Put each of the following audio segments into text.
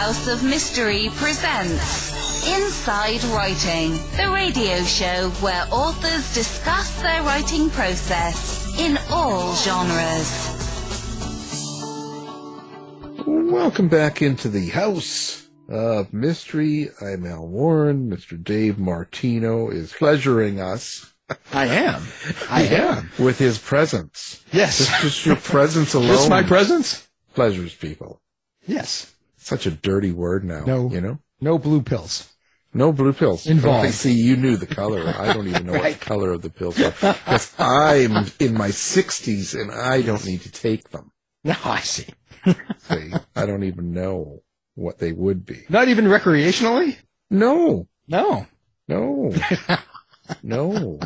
House of Mystery presents Inside Writing, the radio show where authors discuss their writing process in all genres. Welcome back into the House of Mystery. I'm Al Warren. Mr. Dave Martino is pleasuring us. I am. I am. With his presence. Yes. Just, just your presence alone. Just my presence? pleasures people. Yes. Such a dirty word now. No. You know? No blue pills. No blue pills. Involved. See you knew the color. I don't even know what the color of the pills are. Because I'm in my 60s and I don't need to take them. No, oh, I see. See, I don't even know what they would be. Not even recreationally? No, No. no, no.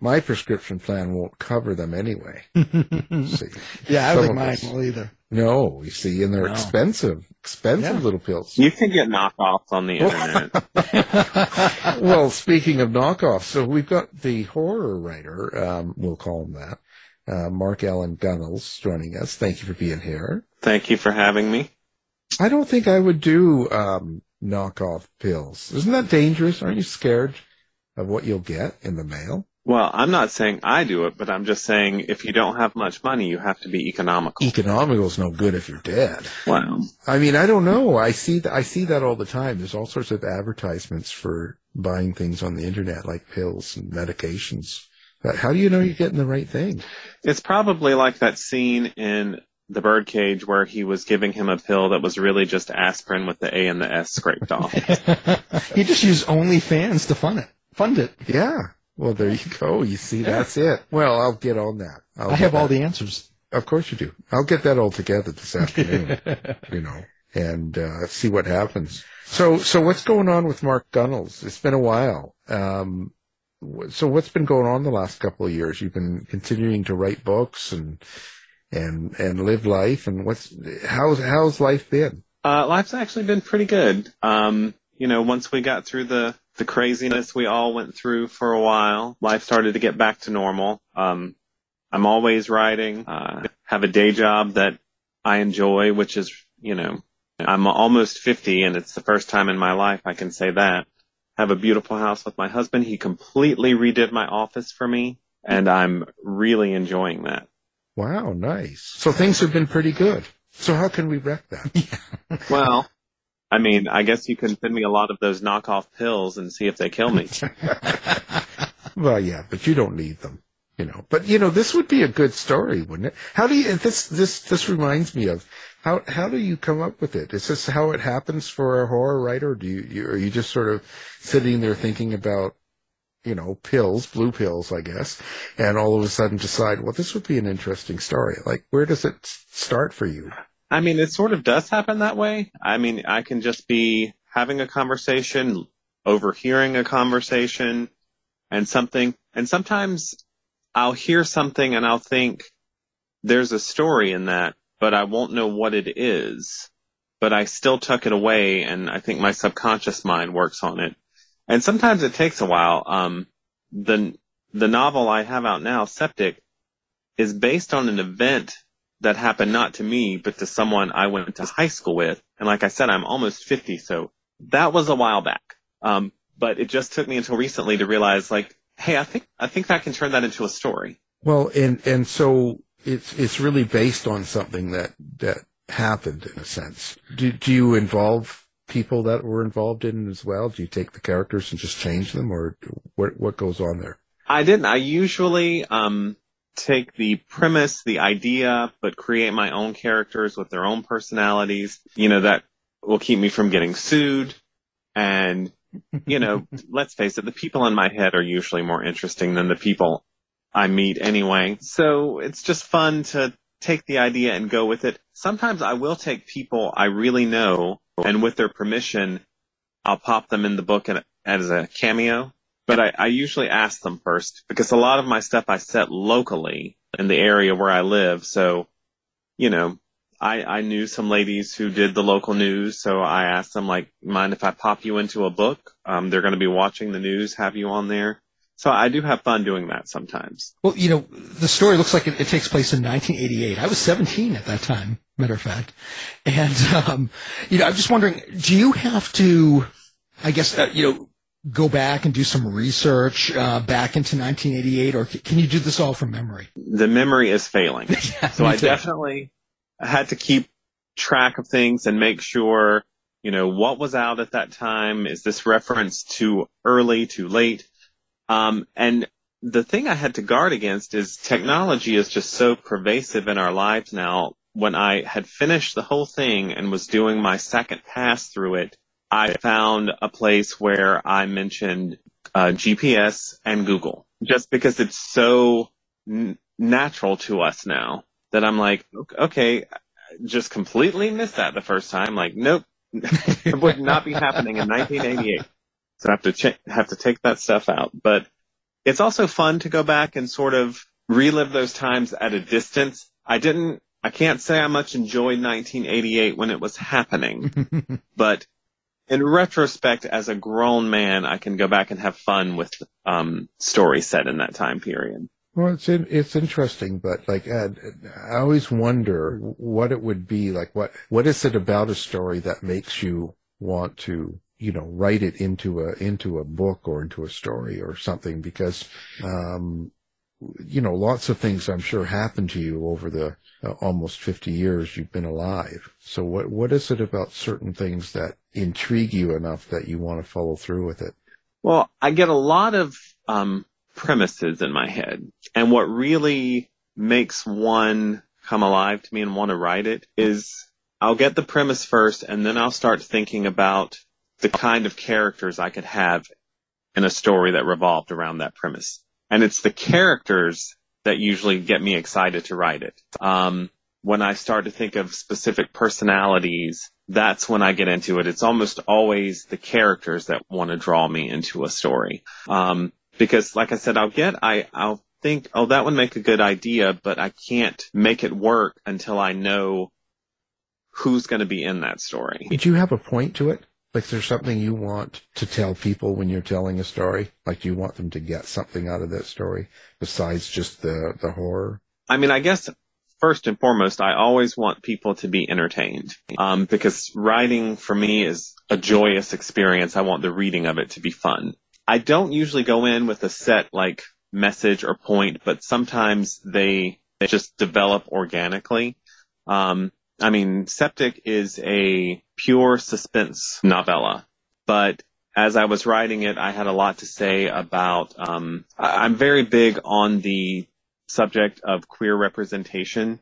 My prescription plan won't cover them anyway. see, Yeah, I don't think mine will either. No, you see, and they're No. expensive, expensive Yeah. little pills. You can get knockoffs on the internet. well, speaking of knockoffs, so we've got the horror writer, um, we'll call him that, uh, Mark Allan Gunnells joining us. Thank you for being here. Thank you for having me. I don't think I would do um, knockoff pills. Isn't that dangerous? Aren't you scared of what you'll get in the mail? Well, I'm not saying I do it, but I'm just saying if you don't have much money, you have to be economical. Economical is no good if you're dead. Wow. I mean, I don't know. I see that. I see that all the time. There's all sorts of advertisements for buying things on the internet, like pills and medications. But how do you know you're getting the right thing? It's probably like that scene in The Birdcage where he was giving him a pill that was really just aspirin with the A and the S scraped off. he just used OnlyFans to fund it. Fund it. Yeah. Well, there you go. You see, that's it. Well, I'll get on that. I'll I have get all the answers. Of course you do. I'll get that all together this afternoon, you know, and uh, see what happens. So, so what's going on with Mark Gunnells? It's been a while. Um, so what's been going on the last couple of years? You've been continuing to write books and and and live life. And what's how's how's life been? Uh, life's actually been pretty good. Um, you know, once we got through the, the craziness we all went through for a while, life started to get back to normal. Um, I'm always writing, uh, have a day job that I enjoy, which is, you know, I'm almost 50 and it's the first time in my life I can say that. Have a beautiful house with my husband. He completely redid my office for me and I'm really enjoying that. Wow, nice. So things have been pretty good. So how can we wreck that? Well, I mean, I guess you can send me a lot of those knockoff pills and see if they kill me. Well, yeah, but you don't need them, you know. But you know, this would be a good story, wouldn't it? How do you? This this this reminds me of how how do you come up with it? Is this how it happens for a horror writer? Do you, you are you just sort of sitting there thinking about you know pills, blue pills, I guess, and all of a sudden decide, well, this would be an interesting story. Like, where does it start for you? I mean, it sort of does happen that way. I mean, I can just be having a conversation, overhearing a conversation and something, and sometimes I'll hear something and I'll think there's a story in that, but I won't know what it is. But I still tuck it away and I think my subconscious mind works on it. And sometimes it takes a while. Um, the, the novel I have out now, Septic, is based on an event that happened not to me, but to someone I went to high school with. And like I said, I'm almost 50, so that was a while back. Um, but it just took me until recently to realize like, hey, I think, I think I can turn that into a story. Well, and and so it's it's really based on something that that happened in a sense. Do do you involve people that were involved in it as well? Do you take the characters and just change them, or what what goes on there? I didn't. I usually, um, take the premise, the idea, but create my own characters with their own personalities, you know, that will keep me from getting sued. And, you know, let's face it, the people in my head are usually more interesting than the people I meet anyway. So it's just fun to take the idea and go with it. Sometimes I will take people I really know and with their permission, I'll pop them in the book and- as a cameo. But I, I usually ask them first because a lot of my stuff I set locally in the area where I live. So, you know, I, I knew some ladies who did the local news. So I asked them like, mind if I pop you into a book? Um, they're going to be watching the news, have you on there. so I do have fun doing that sometimes. Well, you know, the story looks like it, it takes place in 1988. I was 17 at that time, matter of fact. And, um, you know, I'm just wondering, do you have to, I guess, uh, you know, go back and do some research uh, back into 1988, or c- can you do this all from memory? The memory is failing. Yeah, So I too. definitely had to keep track of things and make sure, you know, what was out at that time. Is this reference too early, too late? Um, and the thing I had to guard against is technology is just so pervasive in our lives now. When I had finished the whole thing and was doing my second pass through it, I found a place where I mentioned uh, GPS and Google just because it's so n- natural to us now that I'm like, okay, just completely missed that the first time. Like, nope, it would not be happening in 1988. So I have to ch- have to take that stuff out. But it's also fun to go back and sort of relive those times at a distance. I didn't, I can't say I much enjoyed 1988 when it was happening, but in retrospect, as a grown man, I can go back and have fun with um, stories set in that time period. Well, it's in, it's interesting, but like Ed, I always wonder what it would be like. What what is it about a story that makes you want to, you know, write it into a into a book or into a story or something? Because, um, you know, lots of things I'm sure happened to you over the uh, almost 50 years you've been alive. So what what is it about certain things that intrigue you enough that you want to follow through with it? Well, I get a lot of um, premises in my head, and what really makes one come alive to me and want to write it is I'll get the premise first, and then I'll start thinking about the kind of characters I could have in a story that revolved around that premise. And it's the characters that usually get me excited to write it. Um, when I start to think of specific personalities, that's when I get into it. It's almost always the characters that want to draw me into a story. Um, because like I said, I'll get, I, I'll think, oh, that would make a good idea, but I can't make it work until I know who's going to be in that story. Did you have a point to it? Like, there's something you want to tell people when you're telling a story? Like, do you want them to get something out of that story besides just the, the horror? I mean, I guess first and foremost, I always want people to be entertained. Um, because writing for me is a joyous experience. I want the reading of it to be fun. I don't usually go in with a set like message or point, but sometimes they, they just develop organically. Um, I mean, Septic is a pure suspense novella, but as I was writing it, I had a lot to say about, um, I- I'm very big on the subject of queer representation.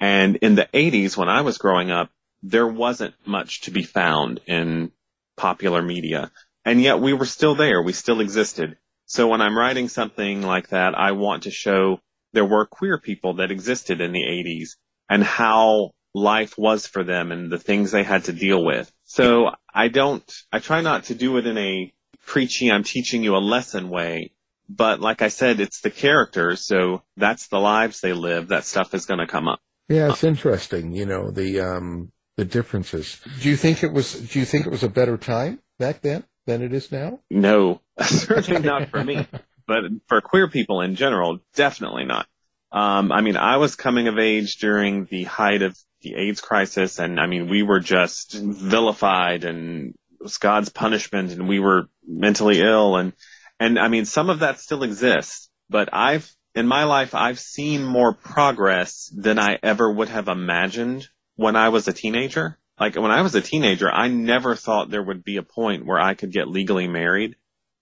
And in the 80s, when I was growing up, there wasn't much to be found in popular media. And yet we were still there. We still existed. So when I'm writing something like that, I want to show there were queer people that existed in the 80s and how life was for them and the things they had to deal with. So I don't, I try not to do it in a preachy, I'm teaching you a lesson way. But like I said, it's the characters. So that's the lives they live. That stuff is going to come up. Yeah, it's interesting, you know, the, um, the differences. Do you think it was, do you think it was a better time back then than it is now? No, certainly not for me, but for queer people in general, definitely not. Um, I mean, I was coming of age during the height of the AIDS crisis, and I mean, we were just vilified, and it was God's punishment, and we were mentally ill, and and I mean, some of that still exists. But I've in my life, I've seen more progress than I ever would have imagined when I was a teenager. Like when I was a teenager, I never thought there would be a point where I could get legally married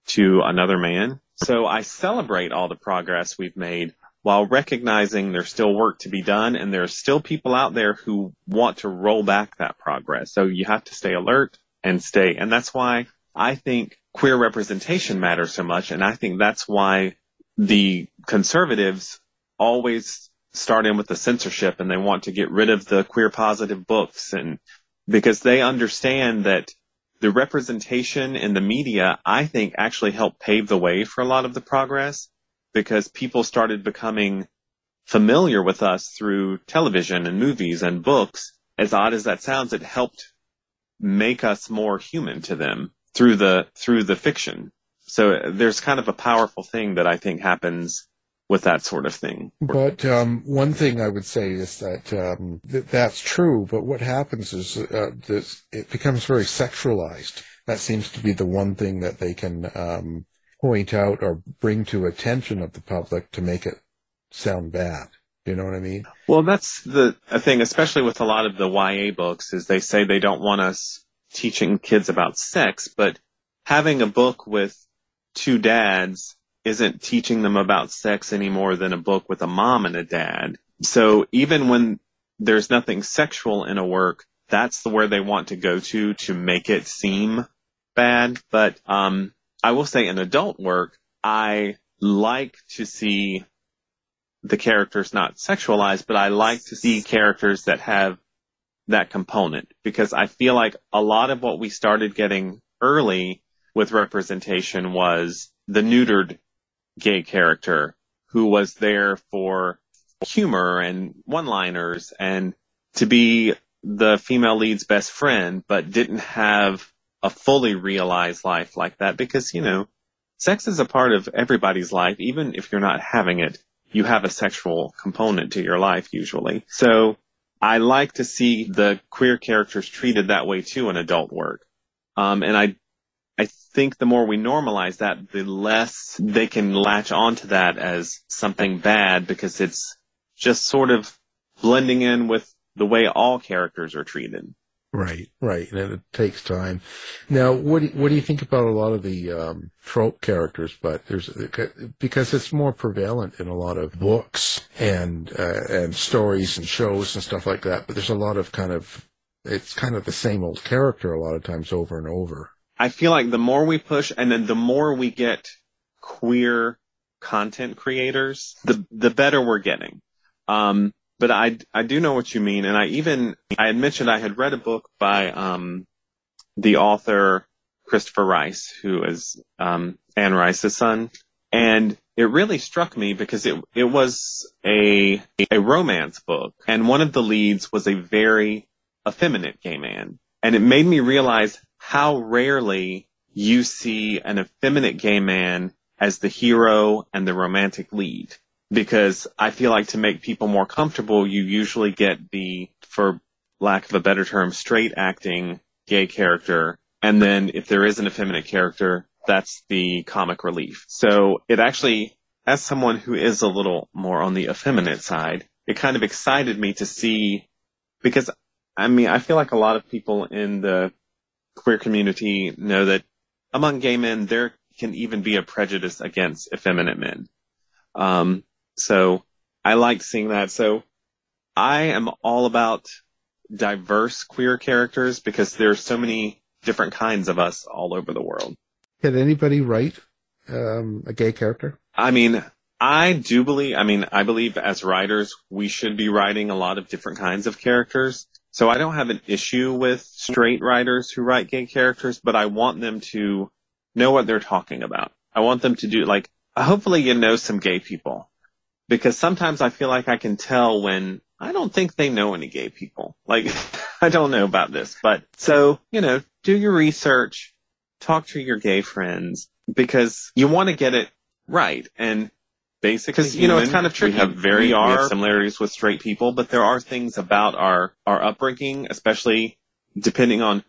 to another man. So I celebrate all the progress we've made while recognizing there's still work to be done and there's still people out there who want to roll back that progress. So you have to stay alert and stay. And that's why I think queer representation matters so much. And I think that's why the conservatives always start in with the censorship and they want to get rid of the queer positive books and because they understand that the representation in the media, I think actually helped pave the way for a lot of the progress because people started becoming familiar with us through television and movies and books. As odd as that sounds, it helped make us more human to them through the, through the fiction. so there's kind of a powerful thing that I think happens with that sort of thing. But um, one thing I would say is that um, th- that's true. But what happens is uh, this, it becomes very sexualized. That seems to be the one thing that they can um, point out or bring to attention of the public to make it sound bad. You know what I mean? Well, that's the thing, especially with a lot of the YA books, is they say they don't want us teaching kids about sex, but having a book with two dads isn't teaching them about sex any more than a book with a mom and a dad. So even when there's nothing sexual in a work, that's the where they want to go to to make it seem bad. But um, I will say in adult work, I like to see the characters not sexualized, but I like to see characters that have that component. Because I feel like a lot of what we started getting early with representation was the neutered gay character who was there for humor and one-liners and to be the female lead's best friend, but didn't have a fully realized life like that because, you know, sex is a part of everybody's life. Even if you're not having it, you have a sexual component to your life usually. So I like to see the queer characters treated that way too in adult work. Um, and I I think the more we normalize that, the less they can latch onto that as something bad because it's just sort of blending in with the way all characters are treated. Right, right, and it takes time. Now, what do you, what do you think about a lot of the um, trope characters? But there's because it's more prevalent in a lot of books and uh, and stories and shows and stuff like that. But there's a lot of kind of it's kind of the same old character a lot of times over and over. I feel like the more we push and then the more we get queer content creators, the the better we're getting. Um, but I I do know what you mean, and I even I had mentioned I had read a book by um, the author Christopher Rice, who is um, Anne Rice's son, and it really struck me because it it was a a romance book, and one of the leads was a very effeminate gay man, and it made me realize how rarely you see an effeminate gay man as the hero and the romantic lead. Because I feel like to make people more comfortable, you usually get the, for lack of a better term, straight acting gay character. And then if there is an effeminate character, that's the comic relief. So it actually, as someone who is a little more on the effeminate side, it kind of excited me to see, because I mean, I feel like a lot of people in the queer community know that among gay men, there can even be a prejudice against effeminate men. Um, so I like seeing that. So I am all about diverse queer characters because there are so many different kinds of us all over the world. Can anybody write um, a gay character? I mean, I do believe, I mean, I believe as writers, we should be writing a lot of different kinds of characters. So I don't have an issue with straight writers who write gay characters, but I want them to know what they're talking about. I want them to do like, hopefully you know some gay people because sometimes I feel like I can tell when I don't think they know any gay people. Like, I don't know about this, but so, you know, do your research, talk to your gay friends because you want to get it right. And basically because you know it's kind of tricky. We have very we are, similarities with straight people, but there are things about our our upbringing, especially depending on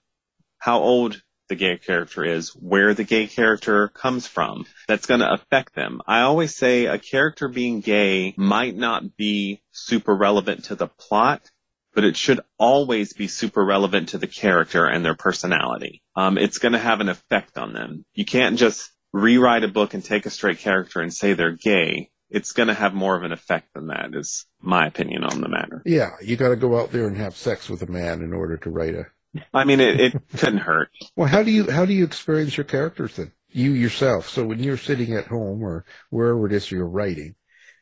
how old the gay character is, where the gay character comes from, that's going to affect them. I always say a character being gay might not be super relevant to the plot, but it should always be super relevant to the character and their personality. Um, it's going to have an effect on them. You can't just rewrite a book and take a straight character and say they're gay, it's going to have more of an effect than that, is my opinion on the matter. Yeah, you got to go out there and have sex with a man in order to write a. I mean, it, it couldn't hurt. Well, how do you how do you experience your characters then? You yourself. So when you're sitting at home or wherever it is you're writing,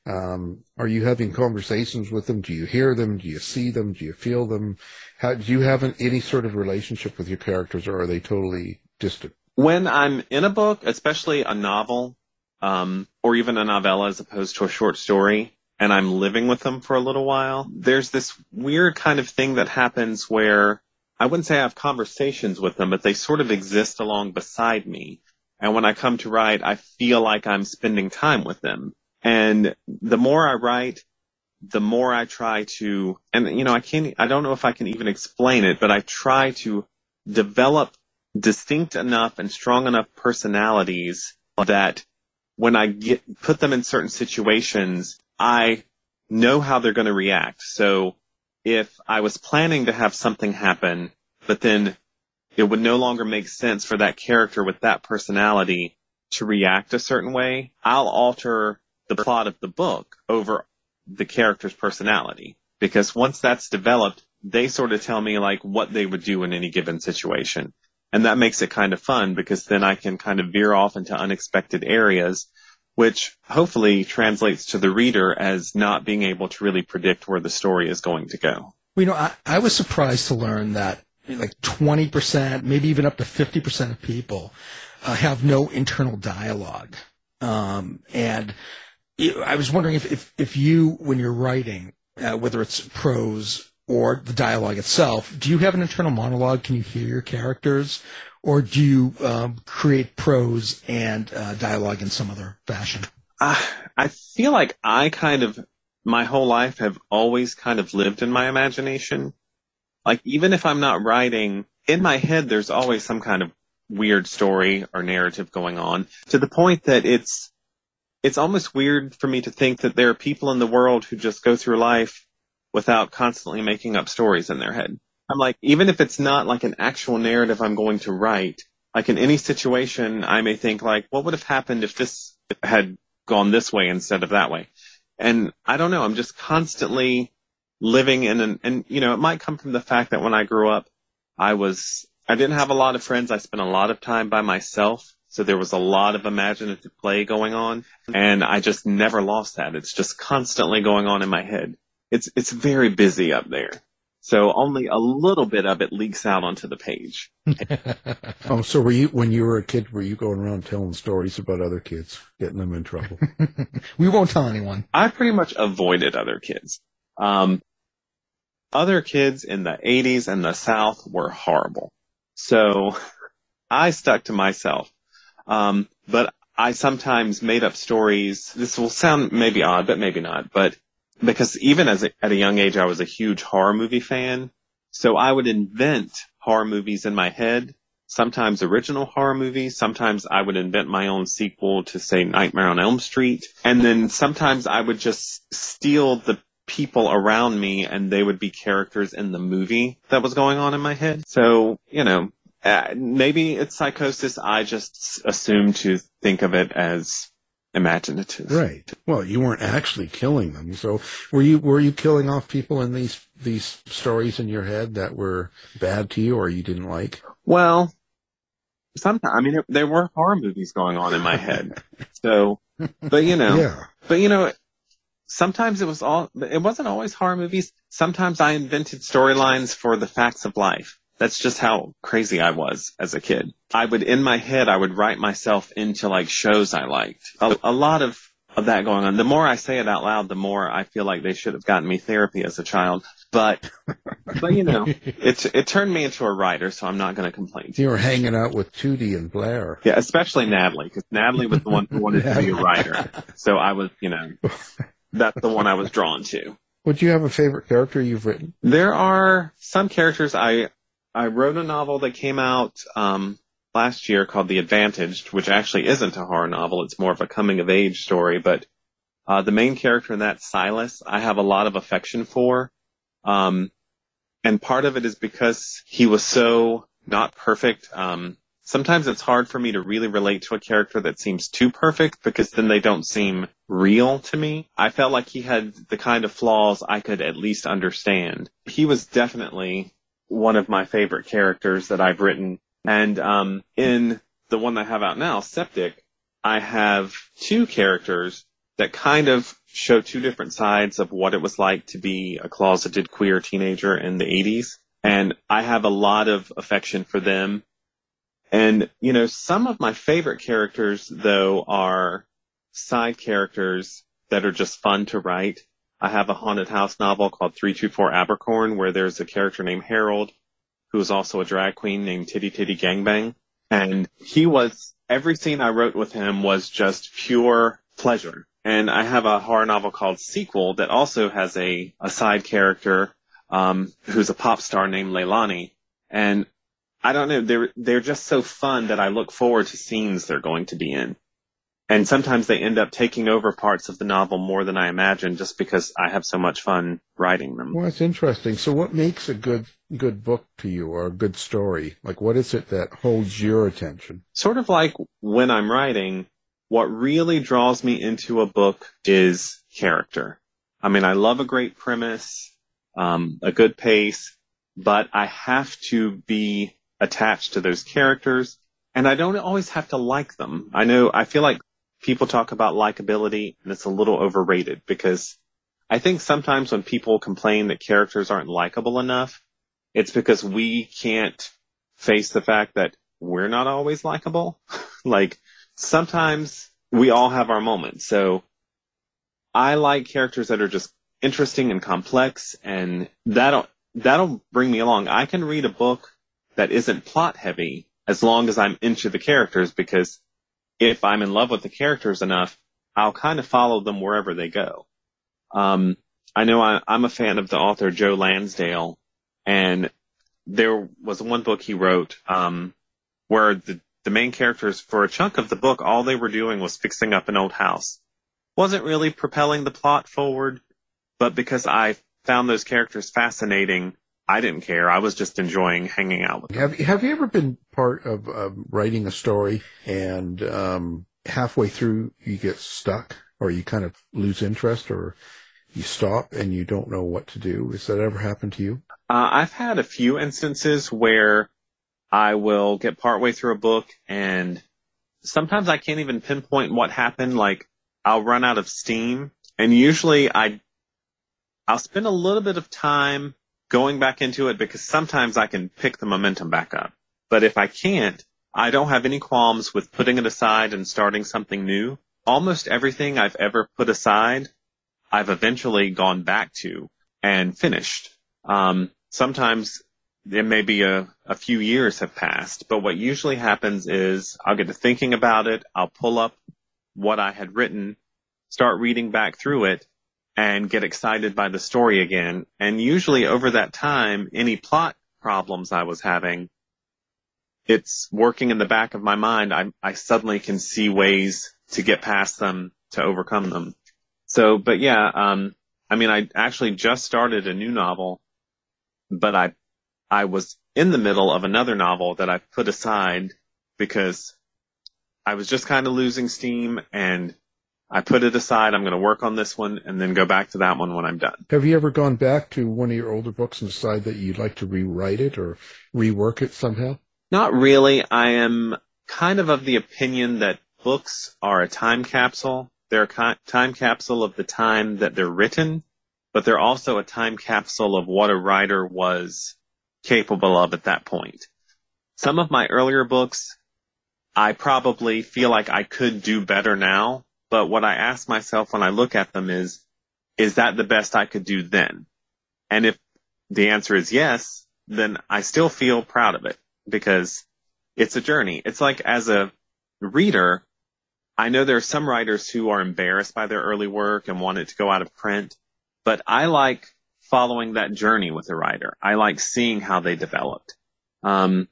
um, are you having conversations with them? Do you hear them? Do you see them? Do you feel them? How do you have an, any sort of relationship with your characters, or are they totally distant? when I'm in a book, especially a novel, um, or even a novella as opposed to a short story, and I'm living with them for a little while, there's this weird kind of thing that happens where I wouldn't say I have conversations with them, but they sort of exist along beside me. And when I come to write, I feel like I'm spending time with them. And the more I write, the more I try to, and you know, I can't, I don't know if I can even explain it, but I try to develop distinct enough and strong enough personalities that when I get, put them in certain situations, I know how they're going to react. So if I was planning to have something happen, but then it would no longer make sense for that character with that personality to react a certain way, I'll alter the plot of the book over the character's personality. Because once that's developed, they sort of tell me like what they would do in any given situation. And that makes it kind of fun because then I can kind of veer off into unexpected areas, which hopefully translates to the reader as not being able to really predict where the story is going to go. You know, I, I was surprised to learn that like 20%, maybe even up to 50% of people uh, have no internal dialogue. Um, and I was wondering if, if, if you, when you're writing, uh, whether it's prose or the dialogue itself, do you have an internal monologue? Can you hear your characters? Or do you um, create prose and uh, dialogue in some other fashion? Uh, I feel like I kind of, my whole life have always kind of lived in my imagination. Like even if I'm not writing, in my head there's always some kind of weird story or narrative going on to the point that it's it's almost weird for me to think that there are people in the world who just go through life without constantly making up stories in their head. I'm like, even if it's not like an actual narrative I'm going to write, like in any situation, I may think like, what would have happened if this had gone this way instead of that way? And I don't know, I'm just constantly living in an, and you know, it might come from the fact that when I grew up, I was, I didn't have a lot of friends. I spent a lot of time by myself. So there was a lot of imaginative play going on and I just never lost that. It's just constantly going on in my head. It's, it's very busy up there. So only a little bit of it leaks out onto the page. oh, so were you, when you were a kid, were you going around telling stories about other kids, getting them in trouble? we won't tell anyone. I pretty much avoided other kids. Um, other kids in the 80s and the South were horrible. So I stuck to myself. Um, but I sometimes made up stories. This will sound maybe odd, but maybe not. But because even as a, at a young age, I was a huge horror movie fan. So I would invent horror movies in my head. Sometimes original horror movies. Sometimes I would invent my own sequel to say Nightmare on Elm Street. And then sometimes I would just steal the people around me and they would be characters in the movie that was going on in my head. So, you know, uh, maybe it's psychosis. I just assume to think of it as imaginative. Right. Well, you weren't actually killing them. So were you, were you killing off people in these, these stories in your head that were bad to you or you didn't like? Well, sometimes, I mean, there were horror movies going on in my head. so, but you know, yeah. but you know, sometimes it was all, it wasn't always horror movies. Sometimes I invented storylines for the facts of life. That's just how crazy I was as a kid. I would, in my head, I would write myself into like shows I liked. A, a lot of, of that going on. The more I say it out loud, the more I feel like they should have gotten me therapy as a child. But, but you know, it, it turned me into a writer, so I'm not going to complain. You were hanging out with Tootie and Blair. Yeah, especially Natalie, because Natalie was the one who wanted to be a writer. So I was, you know, that's the one I was drawn to. Would you have a favorite character you've written? There are some characters I I wrote a novel that came out um, last year called The Advantaged, which actually isn't a horror novel. It's more of a coming of age story. But uh, the main character in that, Silas, I have a lot of affection for. Um, and part of it is because he was so not perfect. Um, sometimes it's hard for me to really relate to a character that seems too perfect because then they don't seem real to me. I felt like he had the kind of flaws I could at least understand. He was definitely one of my favorite characters that I've written. And um, in the one I have out now, Septic, I have two characters that kind of show two different sides of what it was like to be a closeted queer teenager in the 80s. And I have a lot of affection for them. And, you know, some of my favorite characters, though, are side characters that are just fun to write. I have a haunted house novel called 324 Abercorn where there's a character named Harold who is also a drag queen named Titty Titty Gangbang. And he was every scene I wrote with him was just pure pleasure. And I have a horror novel called Sequel that also has a, a side character um, who's a pop star named Leilani. And I don't know, they're they're just so fun that I look forward to scenes they're going to be in. And sometimes they end up taking over parts of the novel more than I imagined just because I have so much fun writing them. Well, that's interesting. So what makes a good good book to you or a good story? Like what is it that holds your attention? Sort of like when I'm writing, what really draws me into a book is character. I mean, I love a great premise, um, a good pace, but I have to be attached to those characters and I don't always have to like them. I know, I feel like people talk about likability and it's a little overrated because I think sometimes when people complain that characters aren't likable enough, it's because we can't face the fact that we're not always likable. like sometimes we all have our moments. So I like characters that are just interesting and complex and that'll, that'll bring me along. I can read a book that isn't plot heavy as long as I'm into the characters because if I'm in love with the characters enough, I'll kind of follow them wherever they go. Um, I know I, am a fan of the author Joe Lansdale, and there was one book he wrote um, where the, the main characters, for a chunk of the book, all they were doing was fixing up an old house. Wasn't really propelling the plot forward, but because I found those characters fascinating, I didn't care. I was just enjoying hanging out with them. Have Have you ever been part of um, writing a story and um, halfway through you get stuck, or you kind of lose interest, or you stop and you don't know what to do? Has that ever happened to you? Uh, I've had a few instances where I will get partway through a book and sometimes I can't even pinpoint what happened. Like I'll run out of steam, and usually I I'll spend a little bit of time going back into it because sometimes I can pick the momentum back up. But if I can't, I don't have any qualms with putting it aside and starting something new. Almost everything I've ever put aside, I've eventually gone back to and finished. Um, sometimes it may be a, a few years have passed, but what usually happens is I'll get to thinking about it. I'll pull up what I had written, start reading back through it, and get excited by the story again. And usually over that time, any plot problems I was having, it's working in the back of my mind. I, I suddenly can see ways to get past them, to overcome them. So, but yeah, um, I mean, I actually just started a new novel, but I, I was in the middle of another novel that I put aside because I was just kind of losing steam and I put it aside. I'm going to work on this one and then go back to that one when I'm done. Have you ever gone back to one of your older books and decided that you'd like to rewrite it or rework it somehow? Not really. I am kind of of the opinion that books are a time capsule. They're a time capsule of the time that they're written, but they're also a time capsule of what a writer was capable of at that point. Some of my earlier books, I probably feel like I could do better now but what I ask myself when I look at them is, is that the best I could do then? And if the answer is yes, then I still feel proud of it because it's a journey. It's like as a reader, I know there are some writers who are embarrassed by their early work and want it to go out of print, but I like following that journey with a writer. I like seeing how they developed. Um,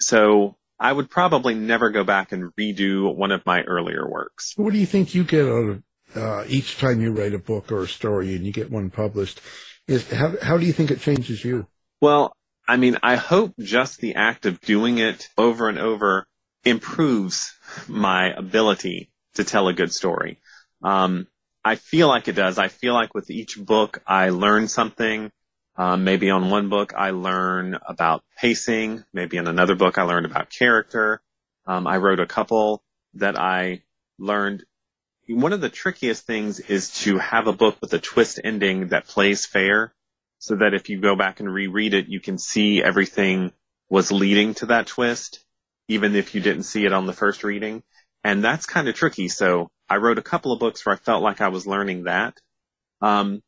so I would probably never go back and redo one of my earlier works. What do you think you get out of uh, each time you write a book or a story and you get one published? Is how how do you think it changes you? Well, I mean, I hope just the act of doing it over and over improves my ability to tell a good story. Um, I feel like it does. I feel like with each book, I learn something. Um, maybe on one book I learn about pacing. Maybe in another book I learned about character. Um, I wrote a couple that I learned. One of the trickiest things is to have a book with a twist ending that plays fair so that if you go back and reread it, you can see everything was leading to that twist, even if you didn't see it on the first reading. And that's kind of tricky. So I wrote a couple of books where I felt like I was learning that. Um,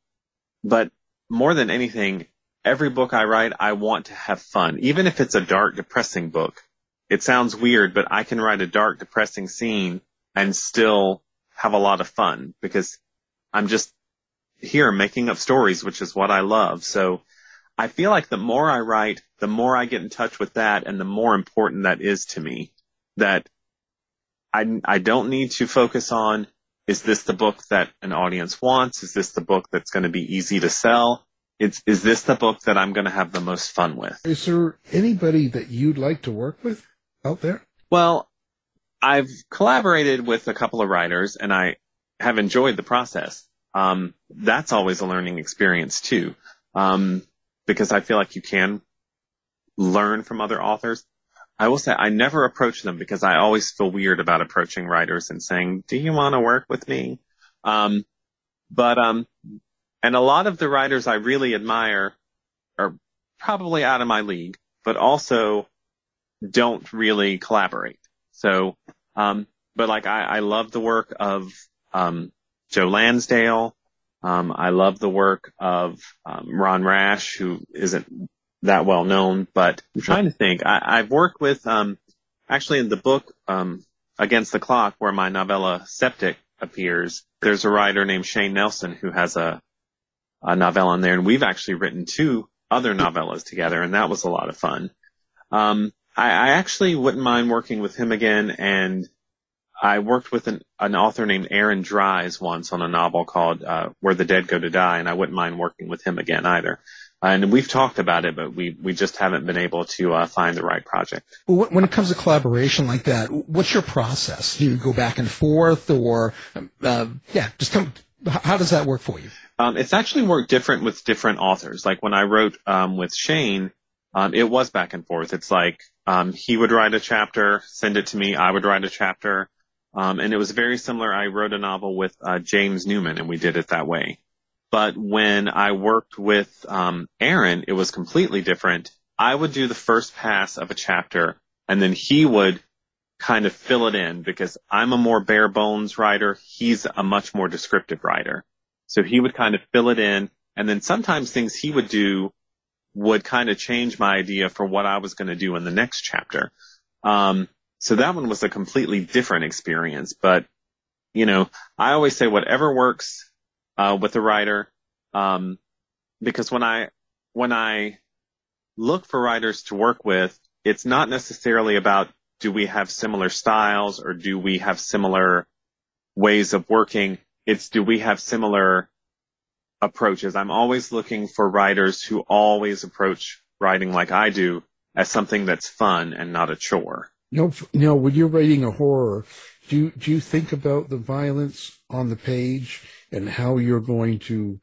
but more than anything, every book I write, I want to have fun. Even if it's a dark, depressing book, it sounds weird, but I can write a dark, depressing scene and still have a lot of fun because I'm just here making up stories, which is what I love. So I feel like the more I write, the more I get in touch with that and the more important that is to me that I, I don't need to focus on is this the book that an audience wants? Is this the book that's going to be easy to sell? It's, is this the book that I'm going to have the most fun with? Is there anybody that you'd like to work with out there? Well, I've collaborated with a couple of writers and I have enjoyed the process. Um, that's always a learning experience too. Um, because I feel like you can learn from other authors. I will say I never approach them because I always feel weird about approaching writers and saying, "Do you want to work with me?" Um, but um, and a lot of the writers I really admire are probably out of my league, but also don't really collaborate. So, um, but like I, I love the work of um, Joe Lansdale. Um, I love the work of um, Ron Rash, who isn't that well known, but I'm trying to think. I, have worked with, um, actually in the book, um, Against the Clock, where my novella Septic appears, there's a writer named Shane Nelson who has a, a novella in there, and we've actually written two other novellas together, and that was a lot of fun. Um, I, I actually wouldn't mind working with him again, and I worked with an, an author named Aaron Dries once on a novel called uh, Where the Dead Go to Die, and I wouldn't mind working with him again either and we've talked about it, but we we just haven't been able to uh, find the right project. Well, when it comes to collaboration like that, what's your process? Do you go back and forth, or uh, yeah, just come? How does that work for you? Um, it's actually worked different with different authors. Like when I wrote um, with Shane, um, it was back and forth. It's like um, he would write a chapter, send it to me. I would write a chapter, um, and it was very similar. I wrote a novel with uh, James Newman, and we did it that way. But when I worked with um, Aaron, it was completely different. I would do the first pass of a chapter, and then he would kind of fill it in because I'm a more bare bones writer. He's a much more descriptive writer. So he would kind of fill it in, and then sometimes things he would do would kind of change my idea for what I was going to do in the next chapter. Um, so that one was a completely different experience, but you know, I always say whatever works uh, with a writer, um, because when I when I look for writers to work with, it's not necessarily about do we have similar styles or do we have similar ways of working. It's do we have similar approaches. I'm always looking for writers who always approach writing like I do as something that's fun and not a chore. No, know, when you're writing a horror, do do you think about the violence on the page and how you're going to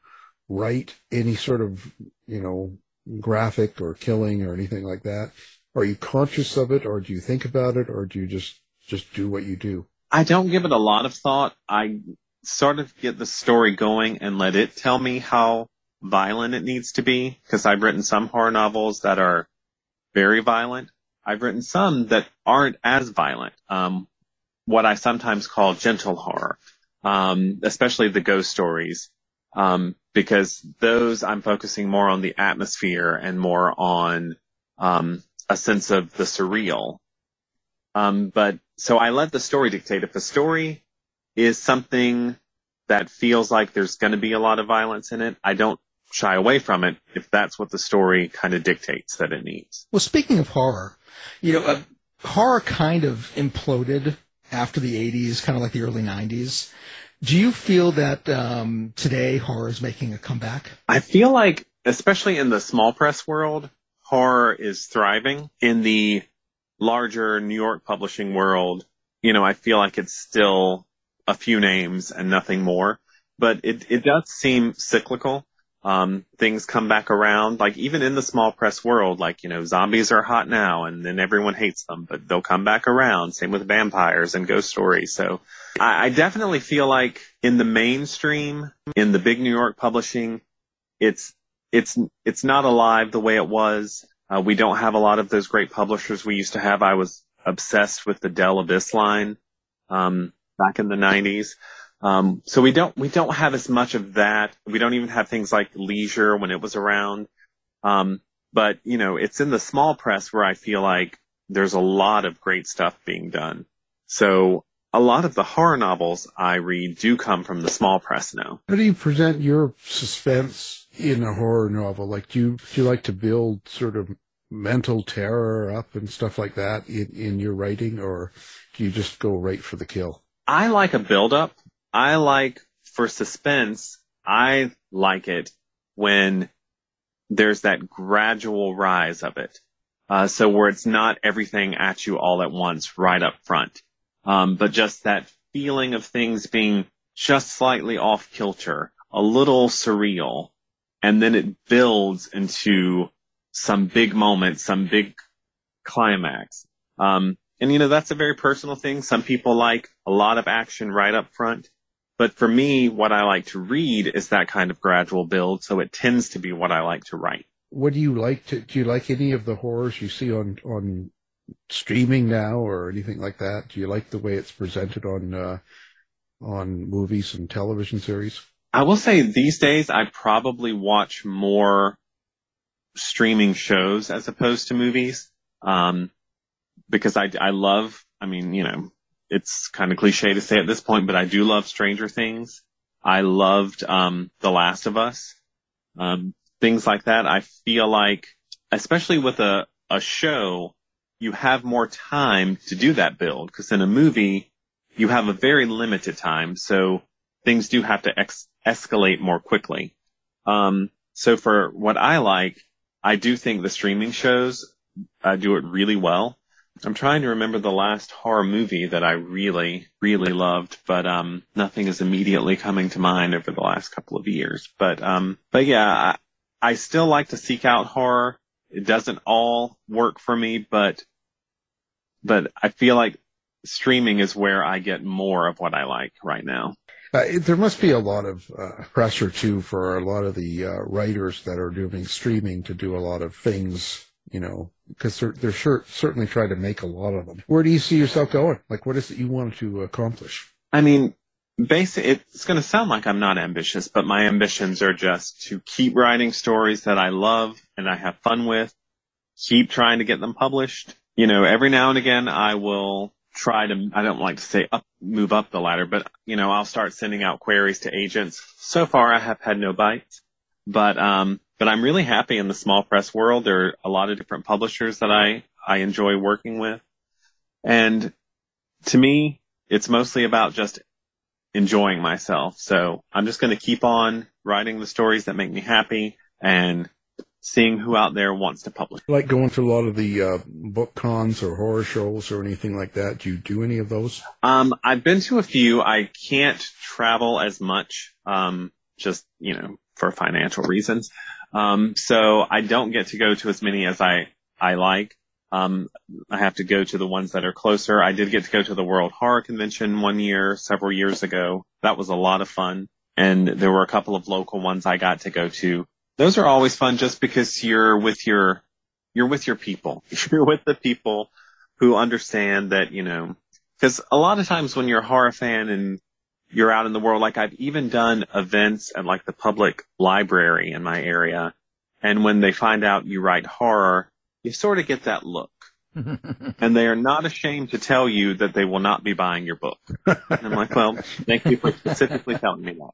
write any sort of, you know, graphic or killing or anything like that? Are you conscious of it or do you think about it or do you just, just do what you do? I don't give it a lot of thought. I sort of get the story going and let it tell me how violent it needs to be because I've written some horror novels that are very violent. I've written some that aren't as violent. Um, what I sometimes call gentle horror um, especially the ghost stories, um, because those I'm focusing more on the atmosphere and more on um, a sense of the surreal. Um, but so I let the story dictate. If the story is something that feels like there's going to be a lot of violence in it, I don't shy away from it if that's what the story kind of dictates that it needs. Well, speaking of horror, you know, uh, horror kind of imploded after the 80s, kind of like the early 90s. Do you feel that um, today horror is making a comeback? I feel like, especially in the small press world, horror is thriving. In the larger New York publishing world, you know, I feel like it's still a few names and nothing more. But it, it does seem cyclical um, things come back around. Like even in the small press world, like, you know, zombies are hot now and then everyone hates them, but they'll come back around. Same with vampires and ghost stories. So I, I definitely feel like in the mainstream, in the big New York publishing, it's, it's, it's not alive the way it was. Uh, we don't have a lot of those great publishers we used to have. I was obsessed with the Dell Abyss line, um, back in the nineties. Um, so we don't we don't have as much of that. We don't even have things like leisure when it was around. Um, but you know, it's in the small press where I feel like there's a lot of great stuff being done. So a lot of the horror novels I read do come from the small press now. How do you present your suspense in a horror novel? Like, do you, do you like to build sort of mental terror up and stuff like that in, in your writing, or do you just go right for the kill? I like a build up. I like for suspense, I like it when there's that gradual rise of it. Uh, so where it's not everything at you all at once right up front, um, but just that feeling of things being just slightly off kilter, a little surreal, and then it builds into some big moment, some big climax. Um, and you know that's a very personal thing. Some people like a lot of action right up front. But for me, what I like to read is that kind of gradual build, so it tends to be what I like to write. What do you like to, do you like any of the horrors you see on, on streaming now or anything like that? Do you like the way it's presented on, uh, on movies and television series? I will say these days I probably watch more streaming shows as opposed to movies. Um, because I, I love, I mean, you know, it's kind of cliche to say at this point, but I do love Stranger Things. I loved um, The Last of Us. Um, things like that. I feel like, especially with a, a show, you have more time to do that build because in a movie, you have a very limited time. So things do have to ex- escalate more quickly. Um, so for what I like, I do think the streaming shows uh, do it really well. I'm trying to remember the last horror movie that I really, really loved, but um, nothing is immediately coming to mind over the last couple of years. But um, but yeah, I, I still like to seek out horror. It doesn't all work for me, but but I feel like streaming is where I get more of what I like right now. Uh, there must be a lot of uh, pressure too for a lot of the uh, writers that are doing streaming to do a lot of things you know, because they're, they're sure, certainly trying to make a lot of them. Where do you see yourself going? Like, what is it you want to accomplish? I mean, basically, it's going to sound like I'm not ambitious, but my ambitions are just to keep writing stories that I love and I have fun with, keep trying to get them published. You know, every now and again, I will try to, I don't like to say up, move up the ladder, but, you know, I'll start sending out queries to agents. So far, I have had no bites, but, um, but I'm really happy in the small press world. There are a lot of different publishers that I, I enjoy working with. And to me, it's mostly about just enjoying myself. So I'm just going to keep on writing the stories that make me happy and seeing who out there wants to publish. Like going to a lot of the uh, book cons or horror shows or anything like that. Do you do any of those? Um, I've been to a few. I can't travel as much, um, just you know, for financial reasons. Um, so I don't get to go to as many as I, I like. Um, I have to go to the ones that are closer. I did get to go to the World Horror Convention one year, several years ago. That was a lot of fun. And there were a couple of local ones I got to go to. Those are always fun just because you're with your, you're with your people. You're with the people who understand that, you know, because a lot of times when you're a horror fan and you're out in the world. Like I've even done events at like the public library in my area. And when they find out you write horror, you sort of get that look. and they are not ashamed to tell you that they will not be buying your book. And I'm like, well, thank you for specifically telling me that.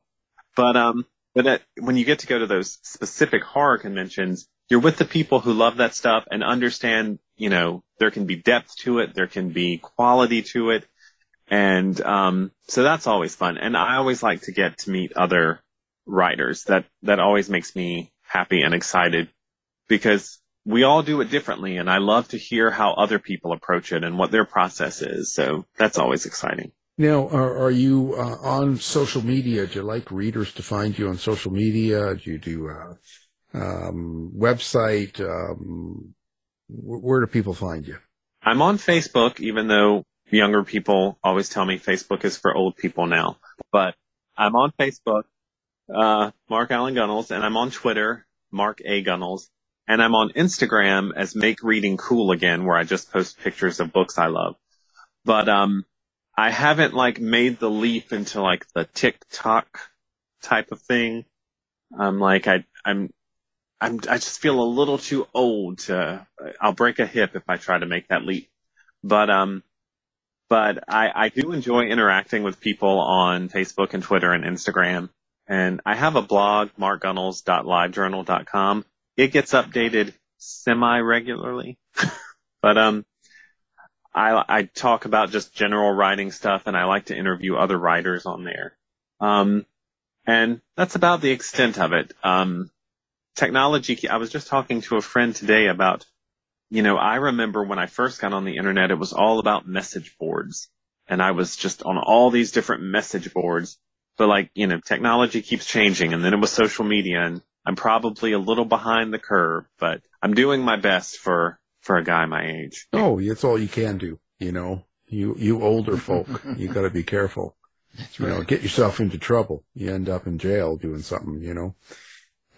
But, um, but at, when you get to go to those specific horror conventions, you're with the people who love that stuff and understand, you know, there can be depth to it. There can be quality to it. And um, so that's always fun. And I always like to get to meet other writers. That that always makes me happy and excited because we all do it differently and I love to hear how other people approach it and what their process is. So that's always exciting. Now, are, are you uh, on social media? Do you like readers to find you on social media? Do you do a um, website? Um, where do people find you? I'm on Facebook, even though younger people always tell me Facebook is for old people now. But I'm on Facebook, uh, Mark Allan Gunnells, and I'm on Twitter, Mark A. Gunnells, and I'm on Instagram as Make Reading Cool Again, where I just post pictures of books I love. But um, I haven't like made the leap into like the TikTok type of thing. I'm like I I'm I'm I just feel a little too old to. I'll break a hip if I try to make that leap But um, but I, I do enjoy interacting with people on Facebook and Twitter and Instagram. And I have a blog, markgunnells.livejournal.com. It gets updated semi regularly, but um, I I talk about just general writing stuff, and I like to interview other writers on there. Um, and that's about the extent of it. Um, technology. I was just talking to a friend today about you know, I remember when I first got on the internet, it was all about message boards. And I was just on all these different message boards. But like, you know, technology keeps changing and then it was social media and I'm probably a little behind the curve, but I'm doing my best for, for a guy my age. Oh, it's all you can do. You know, you, you older folk, you gotta be careful. That's You know, get yourself into trouble. You end up in jail doing something, you know.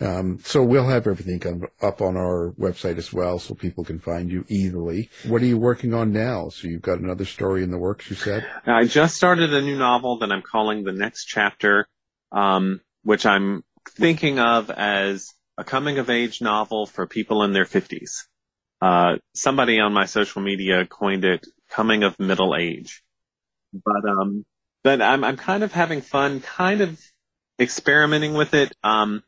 Um, so we'll have everything up on our website as well so people can find you easily. What are you working on now? So you've got another story in the works, you said? I just started a new novel that I'm calling The Next Chapter, um, which I'm thinking of as a coming of age novel for people in their 50s. Uh, somebody on my social media coined it coming of middle age. But, um, but I'm, I'm kind of having fun, kind of experimenting with it. Um,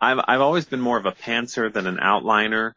I've I've always been more of a pantser than an outliner,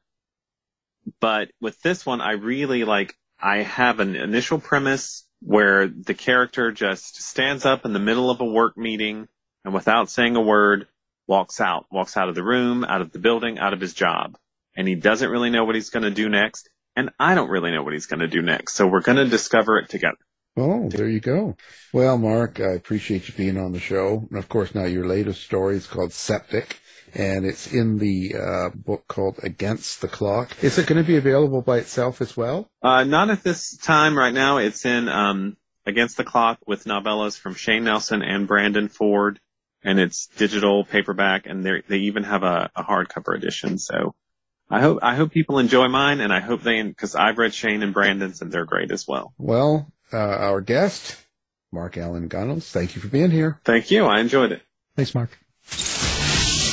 but with this one, I really like. I have an initial premise where the character just stands up in the middle of a work meeting and without saying a word walks out, walks out of the room, out of the building, out of his job. And he doesn't really know what he's going to do next. And I don't really know what he's going to do next. So we're going to discover it together. Oh, there you go. Well, Mark, I appreciate you being on the show. And of course, now your latest story is called Septic and it's in the uh, book called Against the Clock. Is it going to be available by itself as well? Uh, not at this time right now. It's in um, Against the Clock with novellas from Shane Nelson and Brandon Ford, and it's digital paperback, and they even have a, a hardcover edition. So I hope I hope people enjoy mine, and I hope they because I've read Shane and Brandon's, and they're great as well. Well, uh, our guest, Mark Allan Gunnells, thank you for being here. Thank you. I enjoyed it. Thanks, Mark.